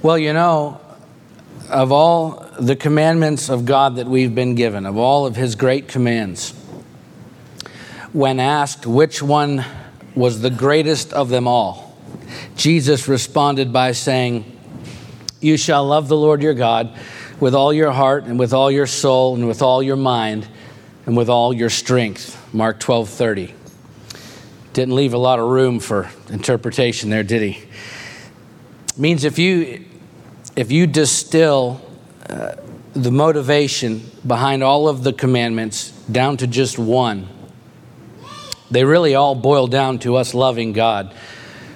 Well, you know, of all the commandments of God that we've been given, of all of His great commands, when asked which one was the greatest of them all, Jesus responded by saying, You shall love the Lord your God with all your heart and with all your soul and with all your mind and with all your strength. Mark 12 30. Didn't leave a lot of room for interpretation there, did he? means if you if you distill uh, the motivation behind all of the commandments down to just one, they really all boil down to us loving God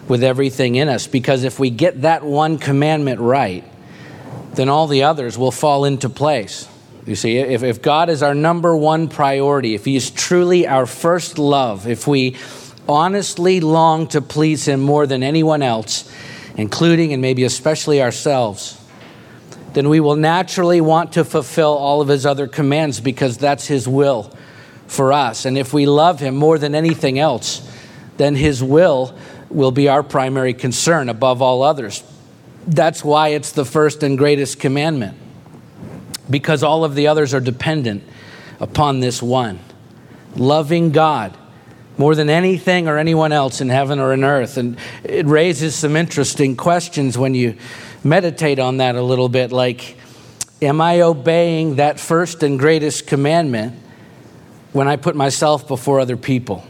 with everything in us. Because if we get that one commandment right, then all the others will fall into place. You see, if, if God is our number one priority, if He is truly our first love, if we honestly long to please Him more than anyone else, including and maybe especially ourselves, then we will naturally want to fulfill all of his other commands because that's his will for us. And if we love him more than anything else, then his will will be our primary concern above all others. That's why it's the first and greatest commandment, because all of the others are dependent upon this one. Loving God more than anything or anyone else in heaven or in earth. And it raises some interesting questions when you meditate on that a little bit like, am I obeying that first and greatest commandment when I put myself before other people?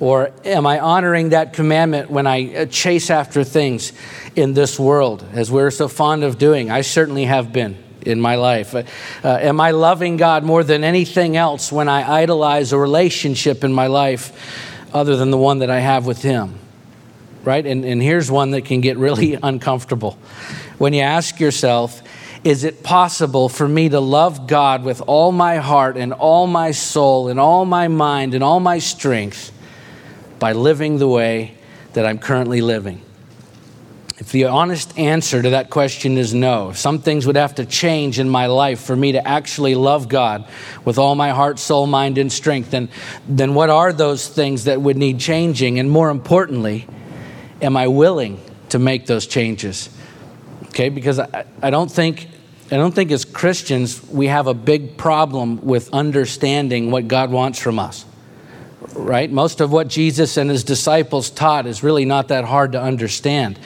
Or am I honoring that commandment when I uh, chase after things in this world, as we're so fond of doing? I certainly have been in my life? Uh, uh, am I loving God more than anything else when I idolize a relationship in my life other than the one that I have with Him? Right? And, and here's one that can get really uncomfortable. When you ask yourself, is it possible for me to love God with all my heart and all my soul and all my mind and all my strength by living the way that I'm currently living? The honest answer to that question is no, some things would have to change in my life for me to actually love God with all my heart, soul, mind, and strength, And then what are those things that would need changing? And more importantly, am I willing to make those changes? Okay, because I, I don't think I don't think as Christians we have a big problem with understanding what God wants from us. Right? Most of what Jesus and his disciples taught is really not that hard to understand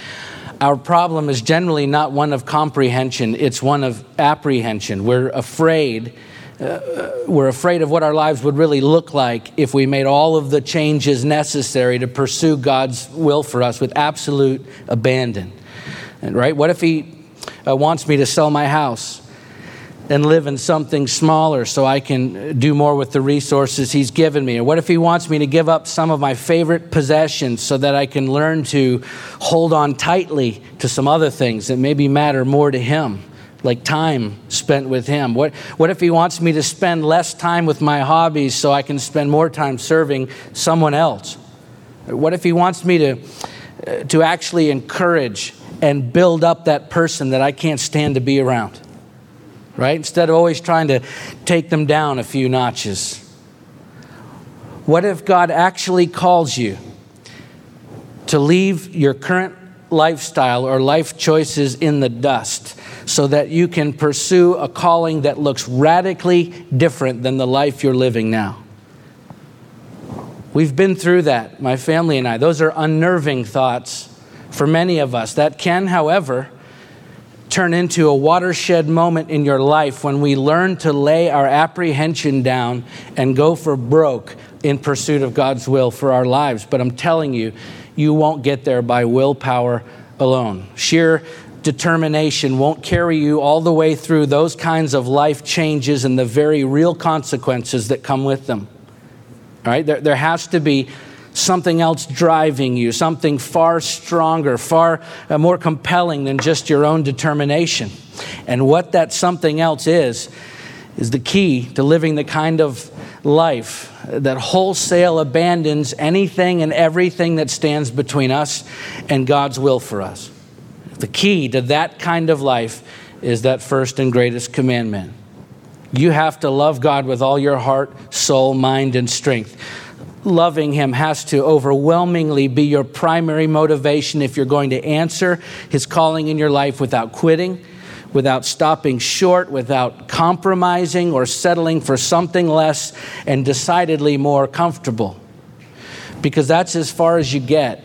our problem is generally not one of comprehension, it's one of apprehension. We're afraid. Uh, we're afraid of what our lives would really look like if we made all of the changes necessary to pursue God's will for us with absolute abandon. And, right? What if He uh, wants me to sell my house? And live in something smaller so I can do more with the resources He's given me? Or what if He wants me to give up some of my favorite possessions so that I can learn to hold on tightly to some other things that maybe matter more to Him? Like time spent with Him? What, what if He wants me to spend less time with my hobbies so I can spend more time serving someone else? What if He wants me to, uh, to actually encourage and build up that person that I can't stand to be around? Right? Instead of always trying to take them down a few notches. What if God actually calls you to leave your current lifestyle or life choices in the dust so that you can pursue a calling that looks radically different than the life you're living now? We've been through that, my family and I. Those are unnerving thoughts for many of us. That can, however, turn into a watershed moment in your life when we learn to lay our apprehension down and go for broke in pursuit of God's will for our lives. But I'm telling you, you won't get there by willpower alone. Sheer determination won't carry you all the way through those kinds of life changes and the very real consequences that come with them. All right? There, there has to be something else driving you, something far stronger, far uh, more compelling than just your own determination. And what that something else is, is the key to living the kind of life that wholesale abandons anything and everything that stands between us and God's will for us. The key to that kind of life is that first and greatest commandment. You have to love God with all your heart, soul, mind, and strength loving Him has to overwhelmingly be your primary motivation if you're going to answer His calling in your life without quitting, without stopping short, without compromising or settling for something less and decidedly more comfortable. Because that's as far as you get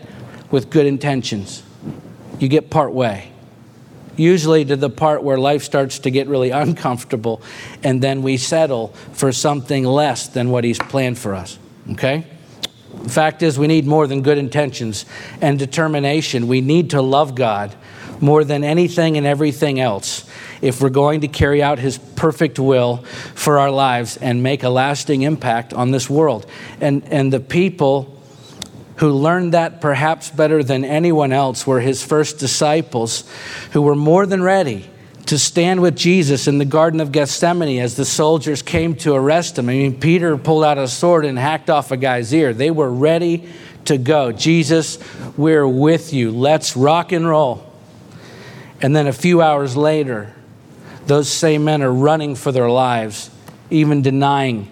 with good intentions. You get part way usually to the part where life starts to get really uncomfortable, and then we settle for something less than what He's planned for us. Okay? The fact is, we need more than good intentions and determination. We need to love God more than anything and everything else if we're going to carry out His perfect will for our lives and make a lasting impact on this world. And, and the people who learned that perhaps better than anyone else were His first disciples who were more than ready to stand with Jesus in the Garden of Gethsemane as the soldiers came to arrest him. I mean, Peter pulled out a sword and hacked off a guy's ear. They were ready to go. Jesus, we're with you. Let's rock and roll. And then a few hours later, those same men are running for their lives, even denying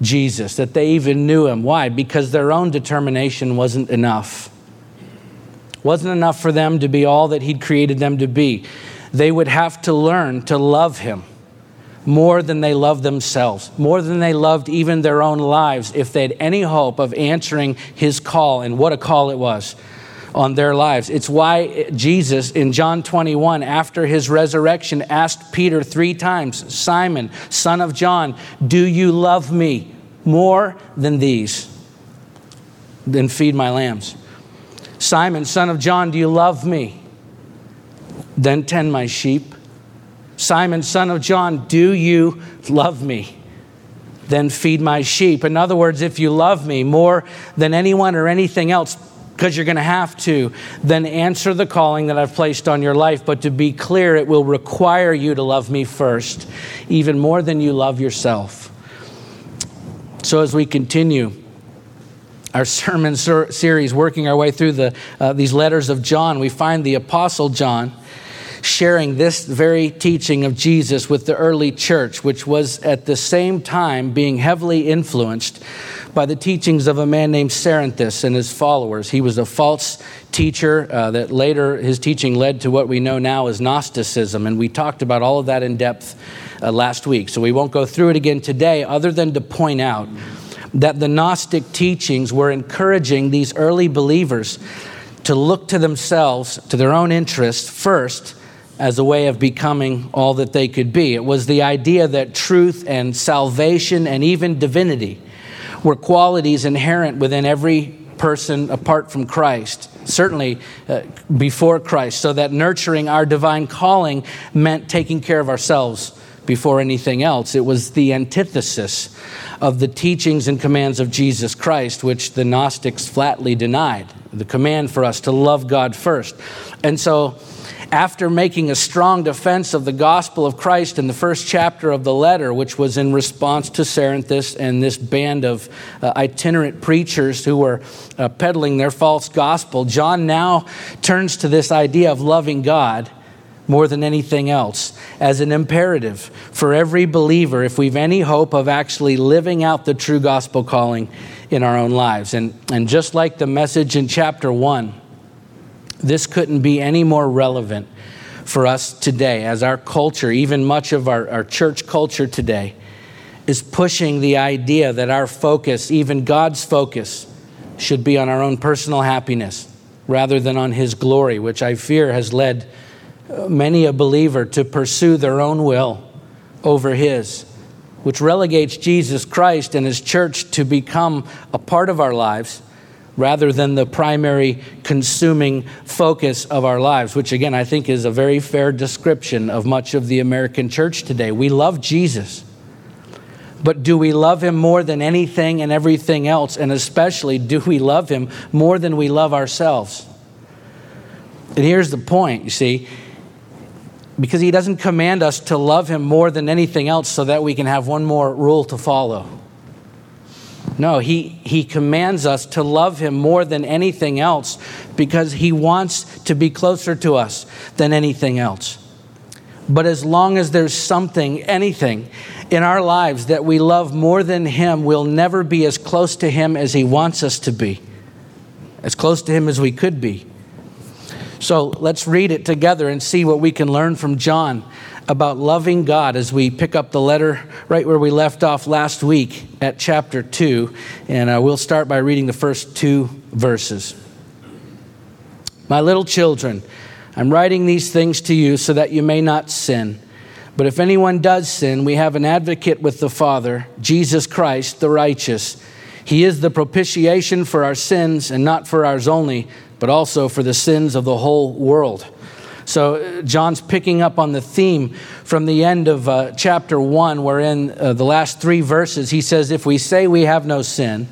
Jesus, that they even knew him. Why? Because their own determination wasn't enough. Wasn't enough for them to be all that he'd created them to be they would have to learn to love him more than they loved themselves, more than they loved even their own lives, if they had any hope of answering his call, and what a call it was on their lives. It's why Jesus in John 21, after his resurrection, asked Peter three times Simon, son of John, do you love me more than these? Then feed my lambs. Simon, son of John, do you love me? Then tend my sheep. Simon, son of John, do you love me? Then feed my sheep. In other words, if you love me more than anyone or anything else, because you're going to have to, then answer the calling that I've placed on your life. But to be clear, it will require you to love me first, even more than you love yourself. So as we continue, our sermon ser- series, working our way through the, uh, these letters of John, we find the Apostle John sharing this very teaching of Jesus with the early church, which was at the same time being heavily influenced by the teachings of a man named Cerinthus and his followers. He was a false teacher uh, that later his teaching led to what we know now as Gnosticism, and we talked about all of that in depth uh, last week. So we won't go through it again today, other than to point out that the Gnostic teachings were encouraging these early believers to look to themselves, to their own interests first, as a way of becoming all that they could be. It was the idea that truth and salvation and even divinity were qualities inherent within every person apart from Christ, certainly uh, before Christ, so that nurturing our divine calling meant taking care of ourselves before anything else. It was the antithesis of the teachings and commands of Jesus Christ, which the Gnostics flatly denied the command for us to love God first. And so, after making a strong defense of the gospel of Christ in the first chapter of the letter, which was in response to Cerinthus and this band of uh, itinerant preachers who were uh, peddling their false gospel, John now turns to this idea of loving God more than anything else as an imperative for every believer if we've any hope of actually living out the true gospel calling in our own lives. And, and just like the message in chapter 1, this couldn't be any more relevant for us today as our culture, even much of our, our church culture today, is pushing the idea that our focus, even God's focus, should be on our own personal happiness rather than on His glory, which I fear has led many a believer to pursue their own will over His, which relegates Jesus Christ and His church to become a part of our lives rather than the primary consuming focus of our lives, which again I think is a very fair description of much of the American church today. We love Jesus, but do we love him more than anything and everything else? And especially, do we love him more than we love ourselves? And here's the point you see, because he doesn't command us to love him more than anything else so that we can have one more rule to follow. No, he, he commands us to love him more than anything else because he wants to be closer to us than anything else. But as long as there's something, anything in our lives that we love more than Him, we'll never be as close to Him as He wants us to be, as close to Him as we could be. So let's read it together and see what we can learn from John about loving God as we pick up the letter right where we left off last week at chapter 2. And uh, we'll start by reading the first two verses. My little children, I'm writing these things to you so that you may not sin. But if anyone does sin, we have an advocate with the Father, Jesus Christ, the righteous. He is the propitiation for our sins, and not for ours only, but also for the sins of the whole world. So, uh, John's picking up on the theme from the end of uh, chapter 1, where in uh, the last three verses he says, If we say we have no sin,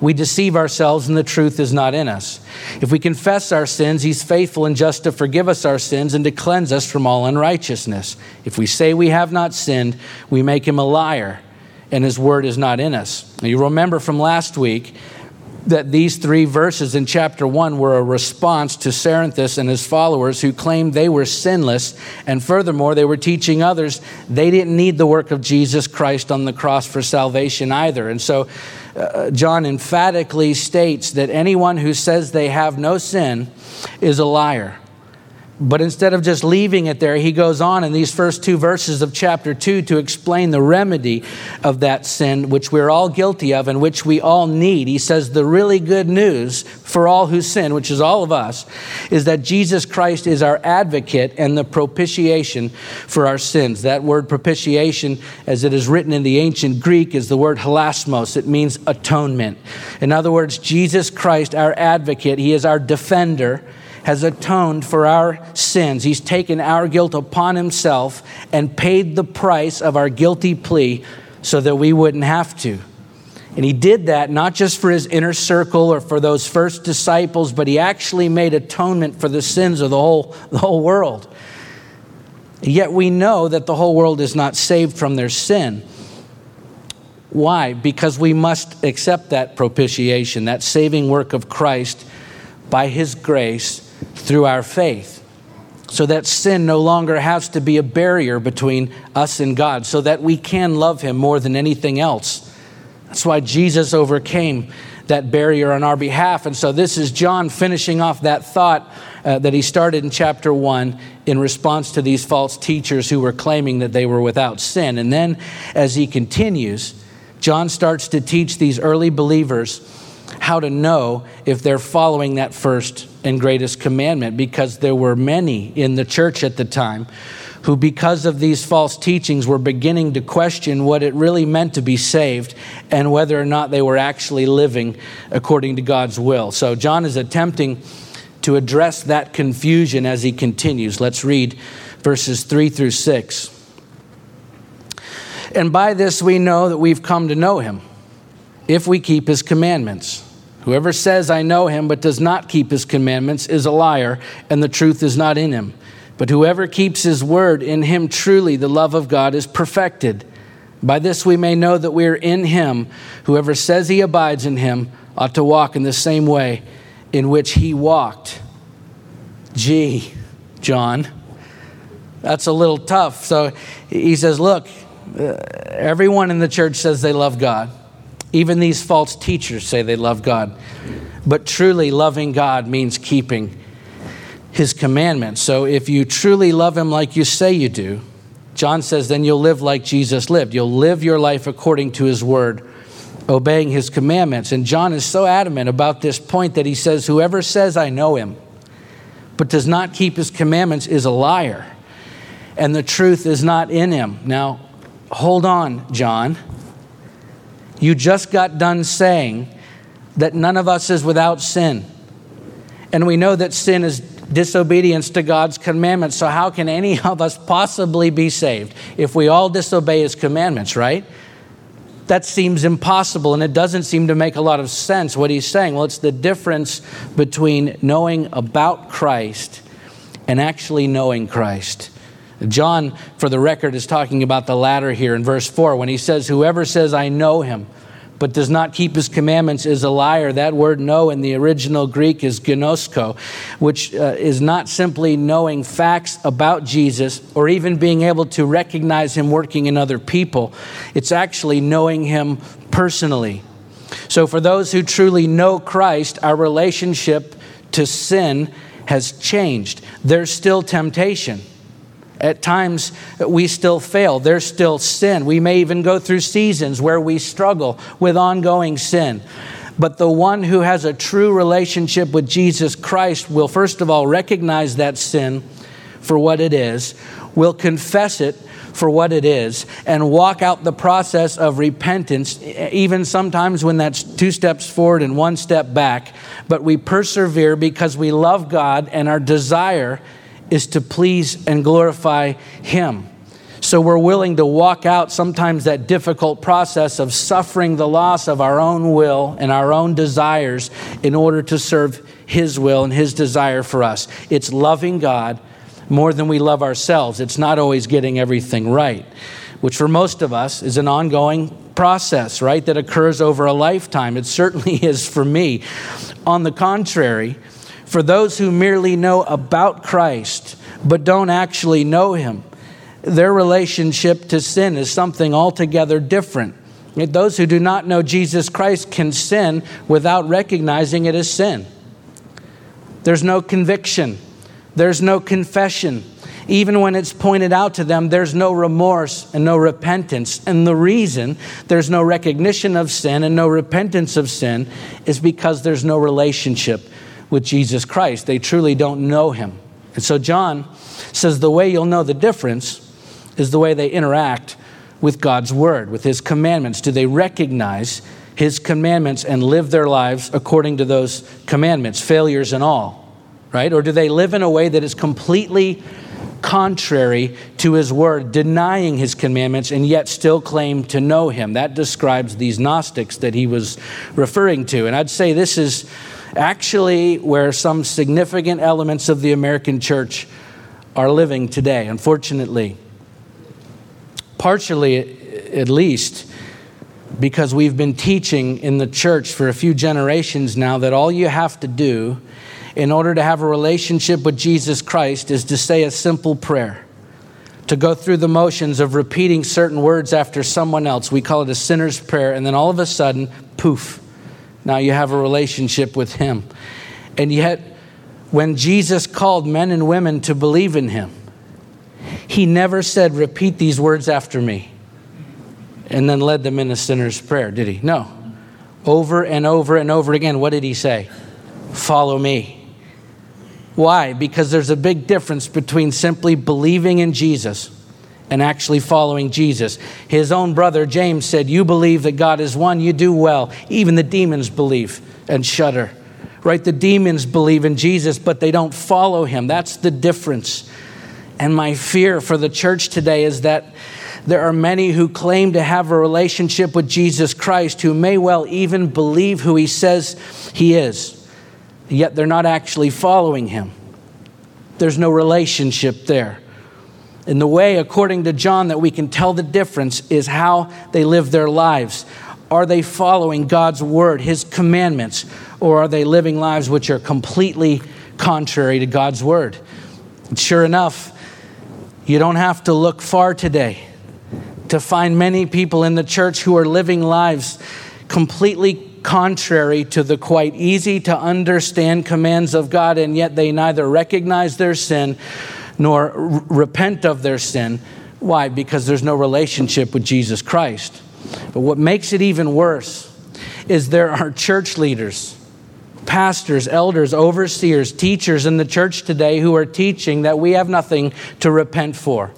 we deceive ourselves and the truth is not in us. If we confess our sins, he's faithful and just to forgive us our sins and to cleanse us from all unrighteousness. If we say we have not sinned, we make him a liar and his word is not in us. Now, you remember from last week that these three verses in chapter 1 were a response to Cerinthus and his followers who claimed they were sinless. And furthermore, they were teaching others they didn't need the work of Jesus Christ on the cross for salvation either. And so uh, John emphatically states that anyone who says they have no sin is a liar. But instead of just leaving it there, he goes on in these first two verses of chapter 2 to explain the remedy of that sin, which we're all guilty of and which we all need. He says, The really good news for all who sin, which is all of us, is that Jesus Christ is our advocate and the propitiation for our sins. That word propitiation, as it is written in the ancient Greek, is the word hilasmos. It means atonement. In other words, Jesus Christ, our advocate, he is our defender has atoned for our sins. He's taken our guilt upon himself and paid the price of our guilty plea so that we wouldn't have to. And he did that not just for his inner circle or for those first disciples, but he actually made atonement for the sins of the whole, the whole world. Yet we know that the whole world is not saved from their sin. Why? Because we must accept that propitiation, that saving work of Christ by his grace through our faith. So that sin no longer has to be a barrier between us and God, so that we can love Him more than anything else. That's why Jesus overcame that barrier on our behalf. And so this is John finishing off that thought uh, that he started in chapter 1 in response to these false teachers who were claiming that they were without sin. And then as he continues, John starts to teach these early believers how to know if they're following that first and greatest commandment because there were many in the church at the time who, because of these false teachings, were beginning to question what it really meant to be saved and whether or not they were actually living according to God's will. So, John is attempting to address that confusion as he continues. Let's read verses 3 through 6. And by this we know that we've come to know him, if we keep his commandments. Whoever says, I know him, but does not keep his commandments, is a liar, and the truth is not in him. But whoever keeps his word, in him truly the love of God is perfected. By this we may know that we are in him. Whoever says he abides in him ought to walk in the same way in which he walked. Gee, John, that's a little tough. So he says, Look, uh, everyone in the church says they love God. Even these false teachers say they love God. But truly loving God means keeping his commandments. So if you truly love him like you say you do, John says, then you'll live like Jesus lived. You'll live your life according to his word, obeying his commandments. And John is so adamant about this point that he says, Whoever says, I know him, but does not keep his commandments is a liar, and the truth is not in him. Now, hold on, John. You just got done saying that none of us is without sin. And we know that sin is disobedience to God's commandments. So, how can any of us possibly be saved if we all disobey His commandments, right? That seems impossible, and it doesn't seem to make a lot of sense what he's saying. Well, it's the difference between knowing about Christ and actually knowing Christ. John, for the record, is talking about the latter here in verse 4 when he says, Whoever says, I know him, but does not keep his commandments is a liar. That word know in the original Greek is gnosko, which uh, is not simply knowing facts about Jesus or even being able to recognize him working in other people. It's actually knowing him personally. So, for those who truly know Christ, our relationship to sin has changed. There's still temptation. At times, we still fail. There's still sin. We may even go through seasons where we struggle with ongoing sin. But the one who has a true relationship with Jesus Christ will, first of all, recognize that sin for what it is, will confess it for what it is, and walk out the process of repentance, even sometimes when that's two steps forward and one step back. But we persevere because we love God and our desire is to please and glorify Him. So we're willing to walk out sometimes that difficult process of suffering the loss of our own will and our own desires in order to serve His will and His desire for us. It's loving God more than we love ourselves. It's not always getting everything right, which for most of us is an ongoing process, right, that occurs over a lifetime. It certainly is for me. On the contrary, for those who merely know about Christ but don't actually know Him, their relationship to sin is something altogether different. Those who do not know Jesus Christ can sin without recognizing it as sin. There's no conviction, there's no confession. Even when it's pointed out to them, there's no remorse and no repentance. And the reason there's no recognition of sin and no repentance of sin is because there's no relationship with Jesus Christ. They truly don't know him. And so John says the way you'll know the difference is the way they interact with God's word, with his commandments. Do they recognize his commandments and live their lives according to those commandments, failures and all, right? Or do they live in a way that is completely contrary to his word, denying his commandments, and yet still claim to know him? That describes these Gnostics that he was referring to. And I'd say this is actually where some significant elements of the American church are living today, unfortunately. Partially, at least, because we've been teaching in the church for a few generations now that all you have to do in order to have a relationship with Jesus Christ is to say a simple prayer, to go through the motions of repeating certain words after someone else. We call it a sinner's prayer, and then all of a sudden, poof, now you have a relationship with Him. And yet, when Jesus called men and women to believe in Him, He never said, Repeat these words after me, and then led them in a sinner's prayer, did He? No. Over and over and over again, what did He say? Follow me. Why? Because there's a big difference between simply believing in Jesus and actually following Jesus. His own brother James said, You believe that God is one, you do well. Even the demons believe and shudder. Right? The demons believe in Jesus, but they don't follow him. That's the difference. And my fear for the church today is that there are many who claim to have a relationship with Jesus Christ who may well even believe who he says he is, yet they're not actually following him. There's no relationship there. And the way, according to John, that we can tell the difference is how they live their lives. Are they following God's word, his commandments, or are they living lives which are completely contrary to God's word? And sure enough, you don't have to look far today to find many people in the church who are living lives completely contrary to the quite easy to understand commands of God, and yet they neither recognize their sin nor r- repent of their sin. Why? Because there's no relationship with Jesus Christ. But what makes it even worse is there are church leaders, pastors, elders, overseers, teachers in the church today who are teaching that we have nothing to repent for.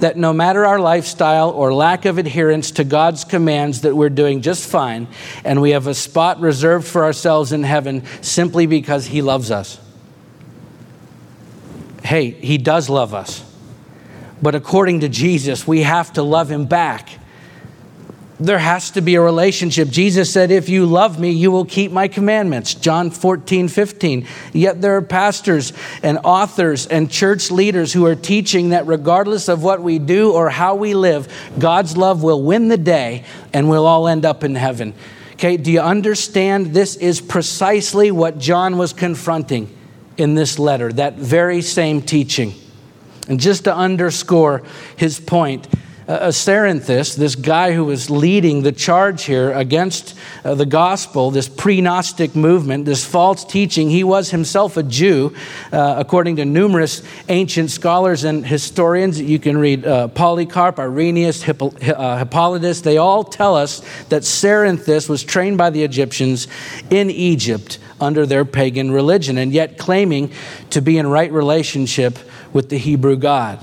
That no matter our lifestyle or lack of adherence to God's commands, that we're doing just fine, and we have a spot reserved for ourselves in heaven simply because He loves us hey, He does love us. But according to Jesus, we have to love Him back. there has to be a relationship. Jesus said, If you love me, you will keep my commandments. John 14, 15. Yet there are pastors and authors and church leaders who are teaching that regardless of what we do or how we live, God's love will win the day and we'll all end up in heaven. Okay, do you understand? This is precisely what John was confronting in this letter, that very same teaching. And just to underscore his point, uh, Cerinthus, this guy who was leading the charge here against uh, the gospel, this pre Gnostic movement, this false teaching, he was himself a Jew, uh, according to numerous ancient scholars and historians. You can read uh, Polycarp, Irenaeus, uh, Hippolytus. They all tell us that Cerinthus was trained by the Egyptians in Egypt under their pagan religion, and yet claiming to be in right relationship with the Hebrew God.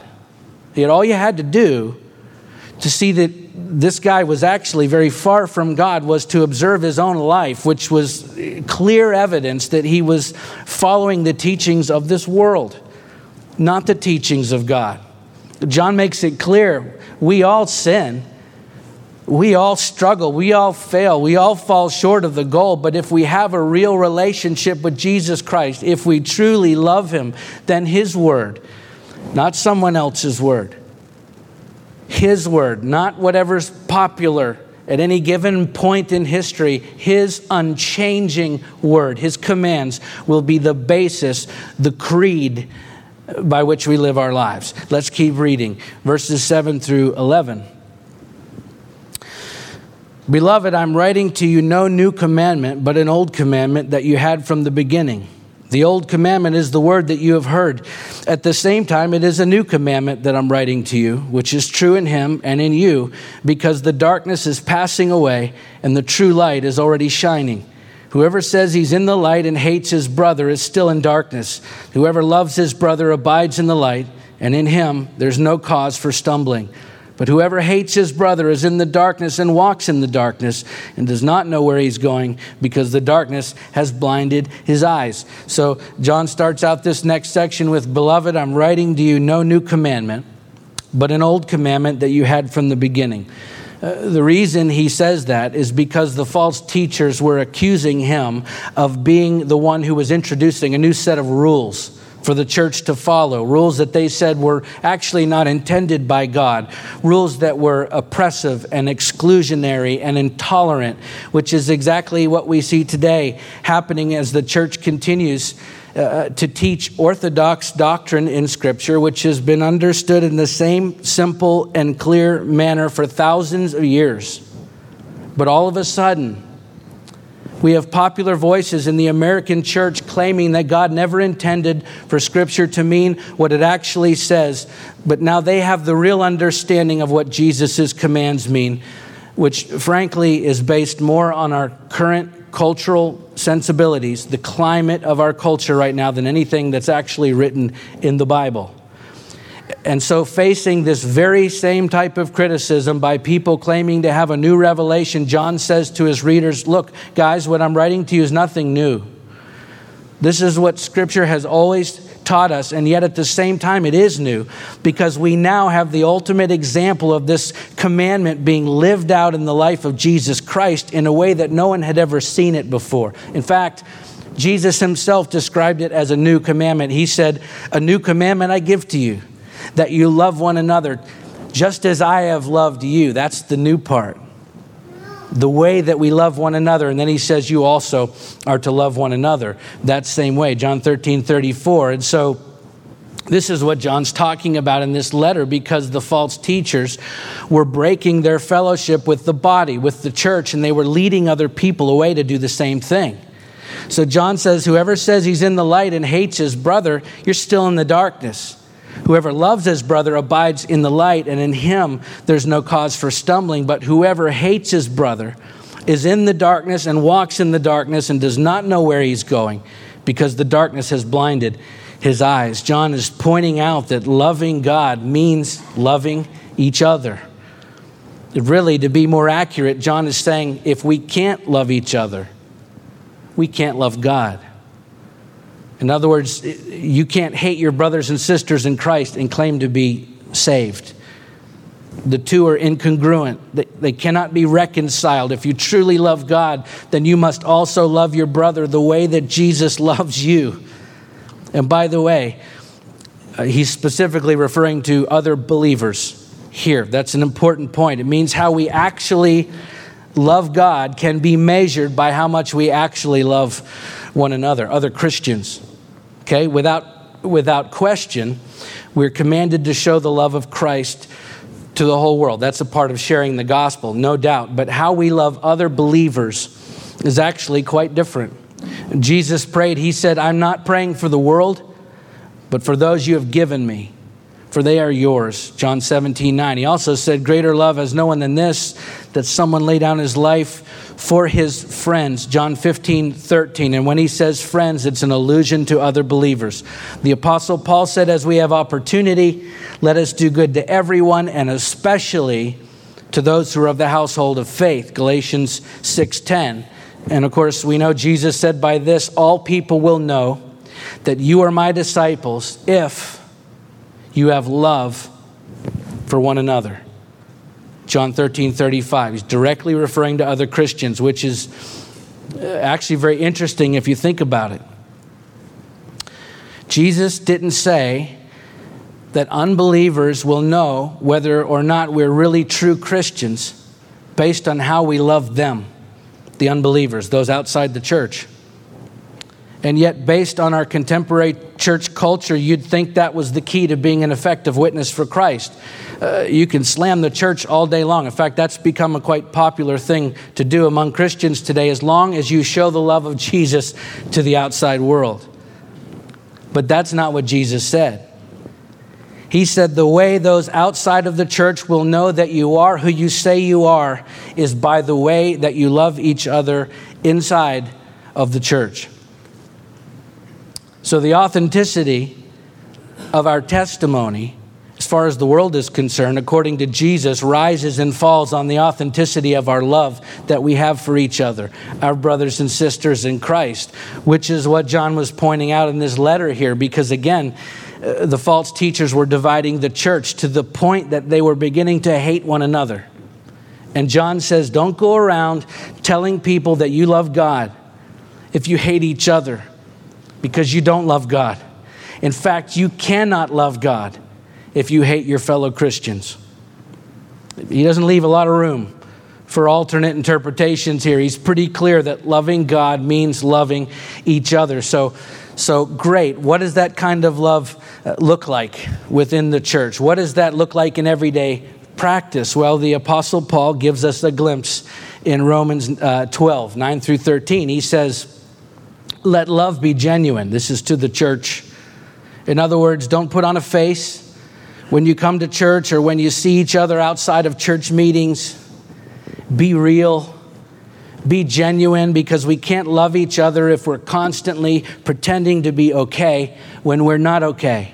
Yet all you had to do to see that this guy was actually very far from God was to observe his own life, which was clear evidence that he was following the teachings of this world, not the teachings of God. John makes it clear we all sin. We all struggle. We all fail. We all fall short of the goal. But if we have a real relationship with Jesus Christ, if we truly love Him, then His word, not someone else's word, his word, not whatever's popular at any given point in history. His unchanging word, His commands will be the basis, the creed by which we live our lives. Let's keep reading verses 7 through 11. Beloved, I'm writing to you no new commandment, but an old commandment that you had from the beginning. The old commandment is the word that you have heard. At the same time, it is a new commandment that I'm writing to you, which is true in him and in you, because the darkness is passing away and the true light is already shining. Whoever says he's in the light and hates his brother is still in darkness. Whoever loves his brother abides in the light, and in him there's no cause for stumbling. But whoever hates his brother is in the darkness and walks in the darkness and does not know where he's going because the darkness has blinded his eyes. So John starts out this next section with Beloved, I'm writing to you no new commandment, but an old commandment that you had from the beginning. Uh, the reason he says that is because the false teachers were accusing him of being the one who was introducing a new set of rules for the church to follow, rules that they said were actually not intended by God, rules that were oppressive and exclusionary and intolerant, which is exactly what we see today happening as the church continues. Uh, to teach orthodox doctrine in Scripture, which has been understood in the same simple and clear manner for thousands of years. But all of a sudden, we have popular voices in the American church claiming that God never intended for Scripture to mean what it actually says, but now they have the real understanding of what Jesus' commands mean, which frankly is based more on our current cultural sensibilities, the climate of our culture right now, than anything that's actually written in the Bible. And so, facing this very same type of criticism by people claiming to have a new revelation, John says to his readers, Look, guys, what I'm writing to you is nothing new. This is what Scripture has always taught us, and yet at the same time, it is new because we now have the ultimate example of this commandment being lived out in the life of Jesus Christ in a way that no one had ever seen it before. In fact, Jesus himself described it as a new commandment. He said, A new commandment I give to you that you love one another just as I have loved you. That's the new part. The way that we love one another. And then he says, You also are to love one another that same way. John 13, 34. And so, this is what John's talking about in this letter because the false teachers were breaking their fellowship with the body, with the church, and they were leading other people away to do the same thing. So John says, Whoever says he's in the light and hates his brother, you're still in the darkness. Whoever loves his brother abides in the light, and in him there's no cause for stumbling. But whoever hates his brother is in the darkness and walks in the darkness and does not know where he's going because the darkness has blinded his eyes. John is pointing out that loving God means loving each other. Really, to be more accurate, John is saying if we can't love each other, we can't love God. In other words, you can't hate your brothers and sisters in Christ and claim to be saved. The two are incongruent. They, cannot be reconciled. If you truly love God, then you must also love your brother the way that Jesus loves you. And by the way, uh, he's specifically referring to other believers here. That's an important point. It means how we actually love God can be measured by how much we actually love one another, other Christians. Okay? Without, without question, we're commanded to show the love of Christ to the whole world. That's a part of sharing the gospel, no doubt. But how we love other believers is actually quite different. Jesus prayed, He said, I'm not praying for the world, but for those you have given me, for they are yours. John 17, 9. He also said, Greater love has no one than this, that someone lay down his life for his friends. John 15, 13. And when he says friends, it's an allusion to other believers. The Apostle Paul said, As we have opportunity, let us do good to everyone, and especially to those who are of the household of faith. Galatians 6:10. And of course, we know Jesus said by this all people will know that you are my disciples if you have love for one another. John 13, 35. He's directly referring to other Christians, which is uh, actually very interesting if you think about it. Jesus didn't say that unbelievers will know whether or not we're really true Christians based on how we love them, the unbelievers, those outside the church. And yet, based on our contemporary church culture, you'd think that was the key to being an effective witness for Christ. Uh, you can slam the church all day long. In fact, that's become a quite popular thing to do among Christians today, as long as you show the love of Jesus to the outside world. But that's not what Jesus said. He said, The way those outside of the church will know that you are who you say you are is by the way that you love each other inside of the church. So, the authenticity of our testimony, as far as the world is concerned, according to Jesus, rises and falls on the authenticity of our love that we have for each other, our brothers and sisters in Christ, which is what John was pointing out in this letter here, because again, uh, the false teachers were dividing the church to the point that they were beginning to hate one another. And John says, Don't go around telling people that you love God if you hate each other because you don't love God. In fact, you cannot love God if you hate your fellow Christians. He doesn't leave a lot of room for alternate interpretations here. He's pretty clear that loving God means loving each other. So, so great. What does that kind of love uh, look like within the church? What does that look like in everyday practice? Well, the Apostle Paul gives us a glimpse in Romans uh, 12, 9 through 13. He says, let love be genuine. This is to the church. In other words, don't put on a face when you come to church or when you see each other outside of church meetings. Be real. Be genuine because we can't love each other if we're constantly pretending to be okay when we're not okay.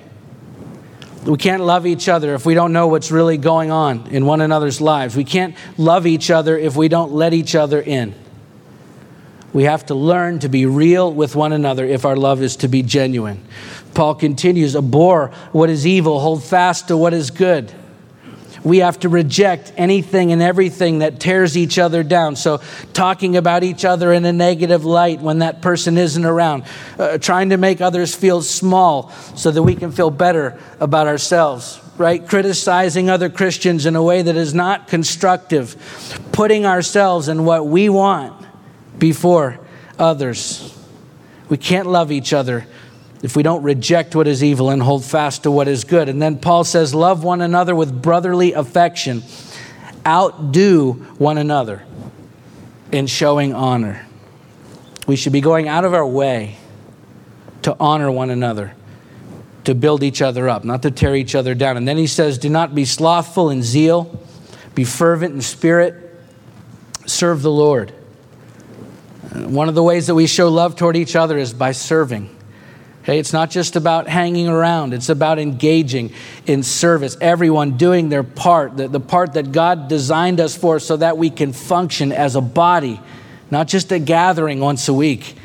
We can't love each other if we don't know what's really going on in one another's lives. We can't love each other if we don't let each other in. We have to learn to be real with one another if our love is to be genuine. Paul continues abhor what is evil, hold fast to what is good. We have to reject anything and everything that tears each other down. So, talking about each other in a negative light when that person isn't around, uh, trying to make others feel small so that we can feel better about ourselves, right? Criticizing other Christians in a way that is not constructive, putting ourselves in what we want before others. We can't love each other if we don't reject what is evil and hold fast to what is good. And then Paul says, Love one another with brotherly affection, outdo one another in showing honor. We should be going out of our way to honor one another, to build each other up, not to tear each other down. And then he says, Do not be slothful in zeal, be fervent in spirit, serve the Lord. One of the ways that we show love toward each other is by serving. Okay, it's not just about hanging around, it's about engaging in service. Everyone doing their part, the, the part that God designed us for so that we can function as a body, not just a gathering once a week,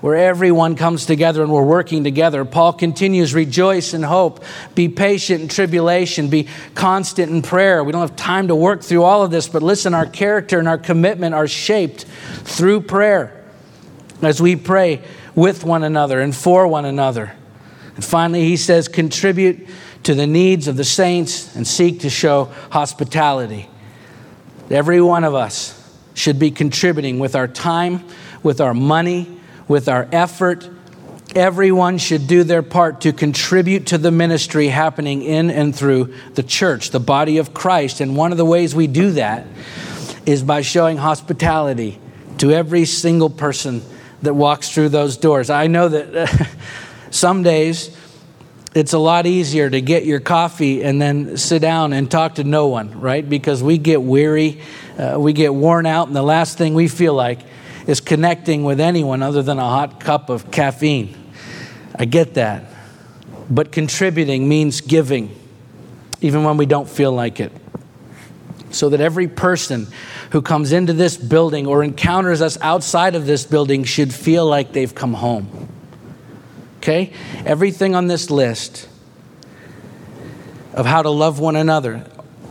where everyone comes together and we're working together. Paul continues rejoice in hope, be patient in tribulation, be constant in prayer. We don't have time to work through all of this, but listen, our character and our commitment are shaped through prayer as we pray with one another and for one another. And finally, he says, contribute to the needs of the saints and seek to show hospitality. Every one of us should be contributing with our time, with our money, with our effort. Everyone should do their part to contribute to the ministry happening in and through the church, the body of Christ. And one of the ways we do that is by showing hospitality to every single person that walks through those doors. I know that some days it's a lot easier to get your coffee and then sit down and talk to no one, right? Because we get weary, uh, we get worn out, and the last thing we feel like is connecting with anyone other than a hot cup of caffeine. I get that. But contributing means giving, even when we don't feel like it. So that every person who comes into this building or encounters us outside of this building should feel like they've come home. Okay? Everything on this list of how to love one another,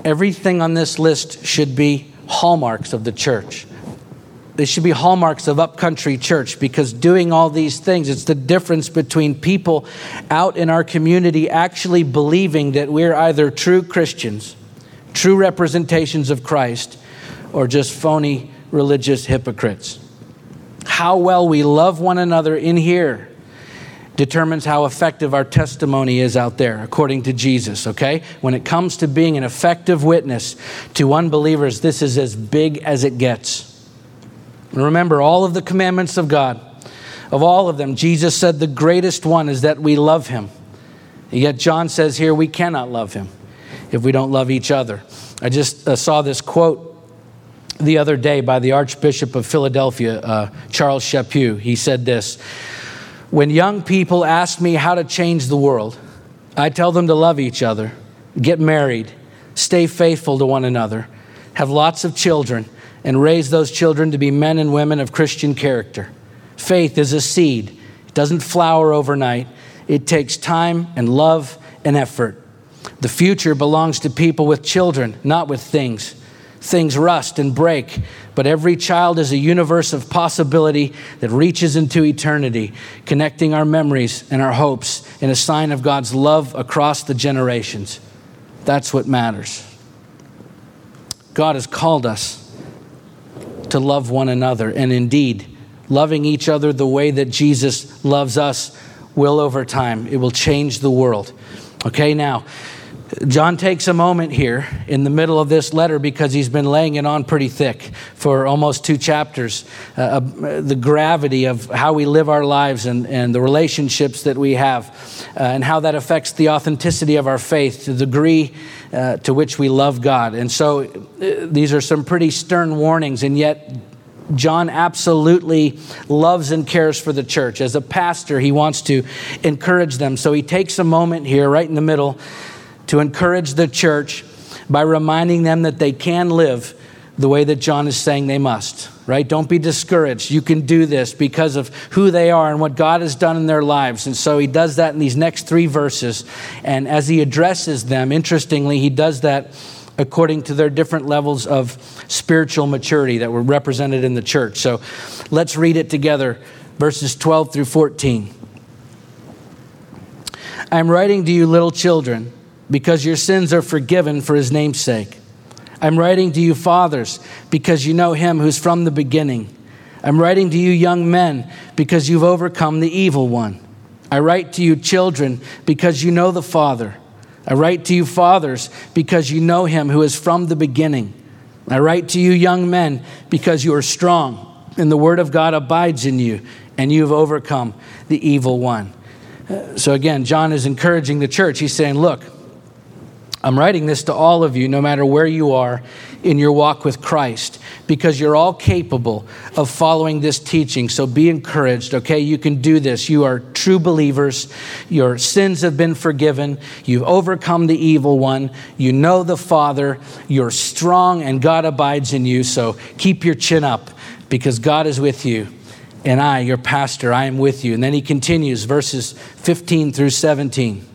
everything on this list should be hallmarks of the church. They should be hallmarks of upcountry church because doing all these things, it's the difference between people out in our community actually believing that we're either true Christians, true representations of Christ, or just phony religious hypocrites. How well we love one another in here determines how effective our testimony is out there, according to Jesus, okay? When it comes to being an effective witness to unbelievers, this is as big as it gets. And remember, all of the commandments of God, of all of them, Jesus said the greatest one is that we love him. Yet John says here we cannot love him if we don't love each other. I just uh, saw this quote the other day by the Archbishop of Philadelphia, uh, Charles Chaput. He said this When young people ask me how to change the world, I tell them to love each other, get married, stay faithful to one another, have lots of children, and raise those children to be men and women of Christian character. Faith is a seed, it doesn't flower overnight, it takes time and love and effort. The future belongs to people with children, not with things. Things rust and break, but every child is a universe of possibility that reaches into eternity, connecting our memories and our hopes in a sign of God's love across the generations. That's what matters. God has called us to love one another. And indeed, loving each other the way that Jesus loves us will over time. It will change the world. Okay, now, John takes a moment here in the middle of this letter because he's been laying it on pretty thick for almost two chapters. Uh, uh, the gravity of how we live our lives and, and the relationships that we have, uh, and how that affects the authenticity of our faith, the degree uh, to which we love God. And so uh, these are some pretty stern warnings, and yet John absolutely loves and cares for the church. As a pastor, he wants to encourage them. So he takes a moment here, right in the middle to encourage the church by reminding them that they can live the way that John is saying they must, right? Don't be discouraged. You can do this because of who they are and what God has done in their lives. And so he does that in these next three verses. And as he addresses them, interestingly, he does that according to their different levels of spiritual maturity that were represented in the church. So let's read it together, verses 12 through 14. I'm writing to you, little children because your sins are forgiven for his name's sake. I'm writing to you, fathers, because you know him who's from the beginning. I'm writing to you, young men, because you've overcome the evil one. I write to you, children, because you know the Father. I write to you, fathers, because you know him who is from the beginning. I write to you, young men, because you are strong, and the word of God abides in you, and you have overcome the evil one. Uh, so again, John is encouraging the church. He's saying, Look, I'm writing this to all of you, no matter where you are in your walk with Christ, because you're all capable of following this teaching. So be encouraged, okay? You can do this. You are true believers. Your sins have been forgiven. You've overcome the evil one. You know the Father. You're strong, and God abides in you. So keep your chin up, because God is with you, and I, your pastor, I am with you. And then he continues, verses 15 through 17.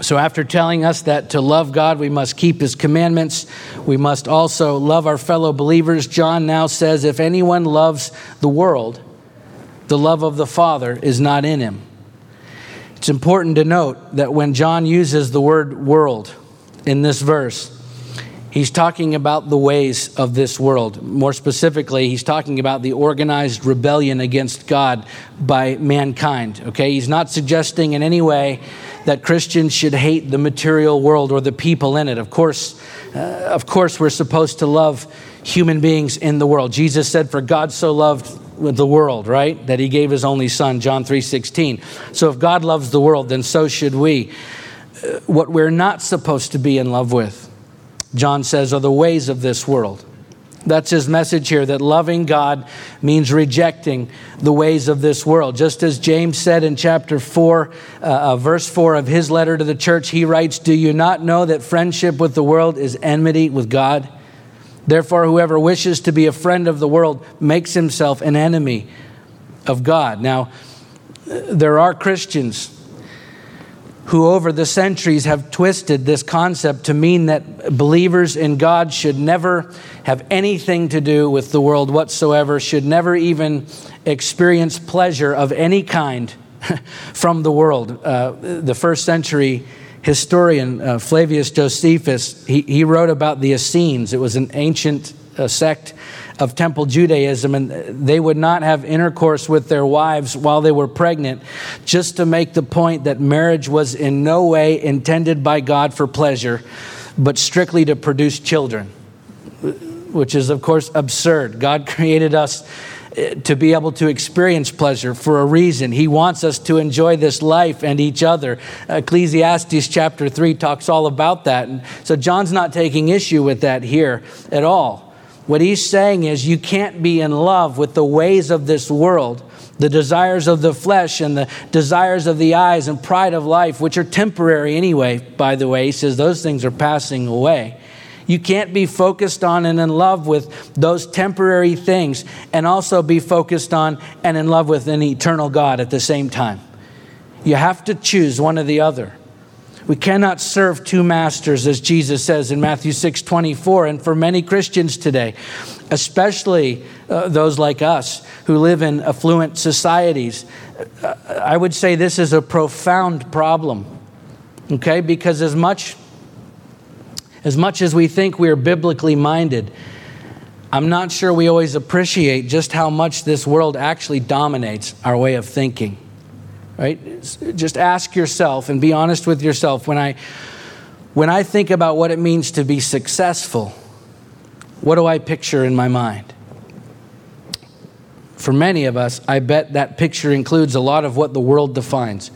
So, after telling us that to love God, we must keep his commandments, we must also love our fellow believers. John now says, If anyone loves the world, the love of the Father is not in him. It's important to note that when John uses the word world in this verse, he's talking about the ways of this world. More specifically, he's talking about the organized rebellion against God by mankind. Okay? He's not suggesting in any way that Christians should hate the material world or the people in it. Of course, uh, of course, we're supposed to love human beings in the world. Jesus said, "For God so loved the world, right? That He gave His only Son." John three sixteen. So, if God loves the world, then so should we. Uh, what we're not supposed to be in love with, John says, are the ways of this world. That's his message here that loving God means rejecting the ways of this world. Just as James said in chapter 4, uh, uh, verse 4 of his letter to the church, he writes, Do you not know that friendship with the world is enmity with God? Therefore, whoever wishes to be a friend of the world makes himself an enemy of God. Now, there are Christians who over the centuries have twisted this concept to mean that believers in God should never have anything to do with the world whatsoever, should never even experience pleasure of any kind from the world. Uh, the first century historian uh, Flavius Josephus, he, he wrote about the Essenes. It was an ancient uh, sect of temple Judaism, and they would not have intercourse with their wives while they were pregnant, just to make the point that marriage was in no way intended by God for pleasure, but strictly to produce children, which is, of course, absurd. God created us eh, to be able to experience pleasure for a reason. He wants us to enjoy this life and each other. Ecclesiastes chapter 3 talks all about that. And so John's not taking issue with that here at all. What he's saying is you can't be in love with the ways of this world, the desires of the flesh and the desires of the eyes and pride of life, which are temporary anyway, by the way. He says those things are passing away. You can't be focused on and in love with those temporary things and also be focused on and in love with an eternal God at the same time. You have to choose one or the other. We cannot serve two masters, as Jesus says in Matthew 6 24. And for many Christians today, especially uh, those like us who live in affluent societies, uh, I would say this is a profound problem. Okay? Because as much as much as we think we are biblically minded, I'm not sure we always appreciate just how much this world actually dominates our way of thinking right? Just ask yourself and be honest with yourself. When I, when I think about what it means to be successful, what do I picture in my mind? For many of us, I bet that picture includes a lot of what the world defines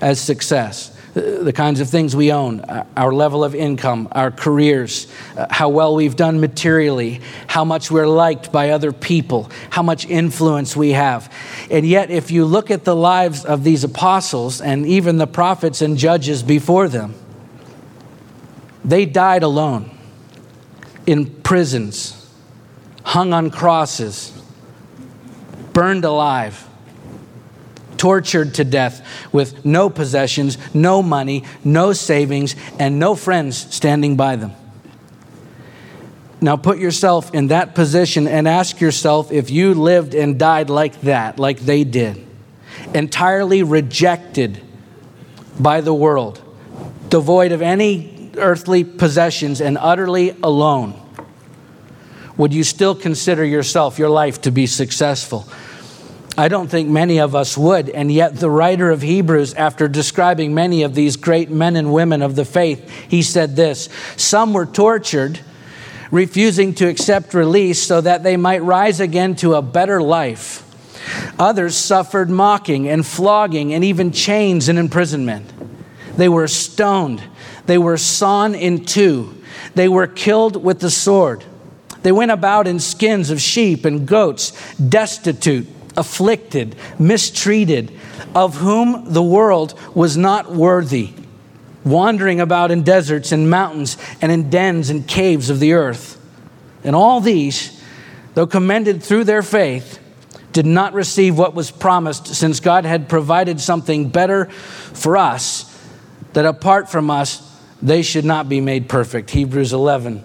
as success the kinds of things we own, uh, our level of income, our careers, uh, how well we've done materially, how much we're liked by other people, how much influence we have. And yet, if you look at the lives of these apostles and even the prophets and judges before them, they died alone in prisons, hung on crosses, burned alive tortured to death with no possessions, no money, no savings, and no friends standing by them. Now put yourself in that position and ask yourself if you lived and died like that, like they did, entirely rejected by the world, devoid of any earthly possessions, and utterly alone. Would you still consider yourself, your life, to be successful? I don't think many of us would. And yet, the writer of Hebrews, after describing many of these great men and women of the faith, he said this Some were tortured, refusing to accept release so that they might rise again to a better life. Others suffered mocking and flogging and even chains and imprisonment. They were stoned. They were sawn in two. They were killed with the sword. They went about in skins of sheep and goats, destitute, afflicted, mistreated, of whom the world was not worthy, wandering about in deserts and mountains and in dens and caves of the earth. And all these, though commended through their faith, did not receive what was promised, since God had provided something better for us, that apart from us, they should not be made perfect. Hebrews 11,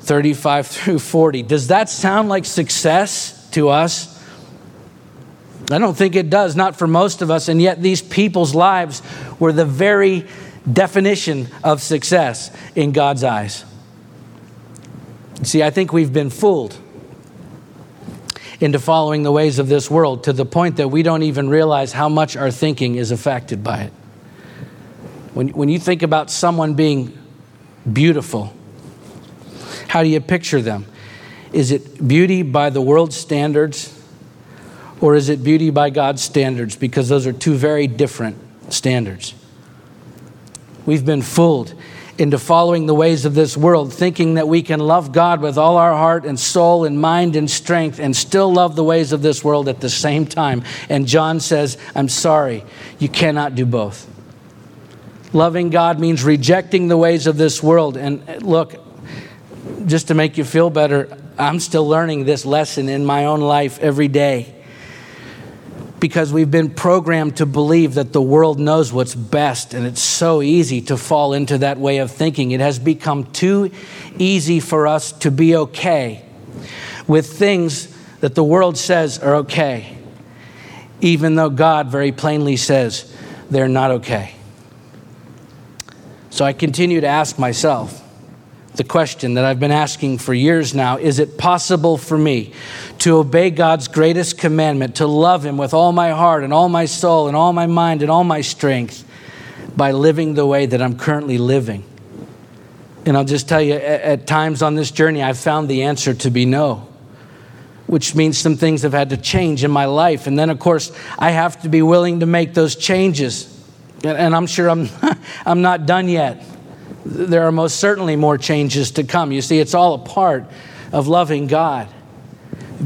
35 through 40. Does that sound like success to us? I don't think it does, not for most of us, and yet these people's lives were the very definition of success in God's eyes. See, I think we've been fooled into following the ways of this world to the point that we don't even realize how much our thinking is affected by it. When, when you think about someone being beautiful, how do you picture them? Is it beauty by the world's standards, or is it beauty by God's standards? Because those are two very different standards. We've been fooled into following the ways of this world, thinking that we can love God with all our heart and soul and mind and strength and still love the ways of this world at the same time. And John says, I'm sorry, you cannot do both. Loving God means rejecting the ways of this world. And look, just to make you feel better, I'm still learning this lesson in my own life every day because we've been programmed to believe that the world knows what's best, and it's so easy to fall into that way of thinking. It has become too easy for us to be okay with things that the world says are okay, even though God very plainly says they're not okay. So I continue to ask myself the question that I've been asking for years now is it possible for me to obey God's greatest commandment, to love Him with all my heart and all my soul and all my mind and all my strength by living the way that I'm currently living? And I'll just tell you, at, times on this journey, I've found the answer to be no which means some things have had to change in my life. And then, of course, I have to be willing to make those changes. And I'm sure I'm, I'm not done yet there are most certainly more changes to come. You see, it's all a part of loving God.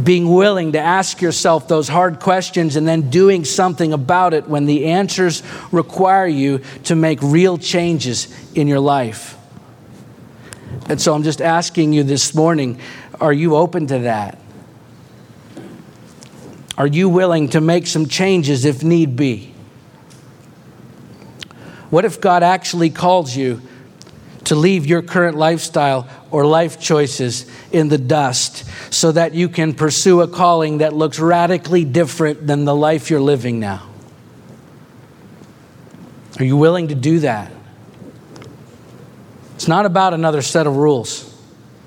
Being willing to ask yourself those hard questions and then doing something about it when the answers require you to make real changes in your life. And so I'm just asking you this morning are you open to that? Are you willing to make some changes if need be? What if God actually calls you to leave your current lifestyle or life choices in the dust so that you can pursue a calling that looks radically different than the life you're living now? Are you willing to do that? It's not about another set of rules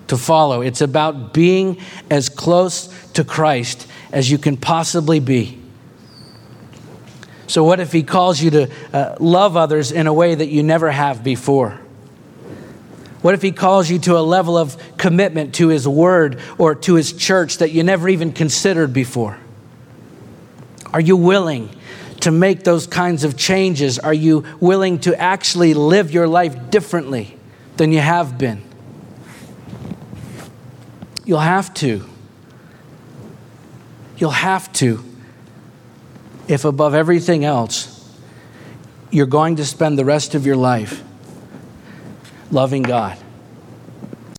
to follow, it's about being as close to Christ as you can possibly be. So, what if He calls you to uh, love others in a way that you never have before? What if He calls you to a level of commitment to His Word or to His church that you never even considered before? Are you willing to make those kinds of changes? Are you willing to actually live your life differently than you have been? You'll have to. You'll have to. If above everything else, you're going to spend the rest of your life loving God.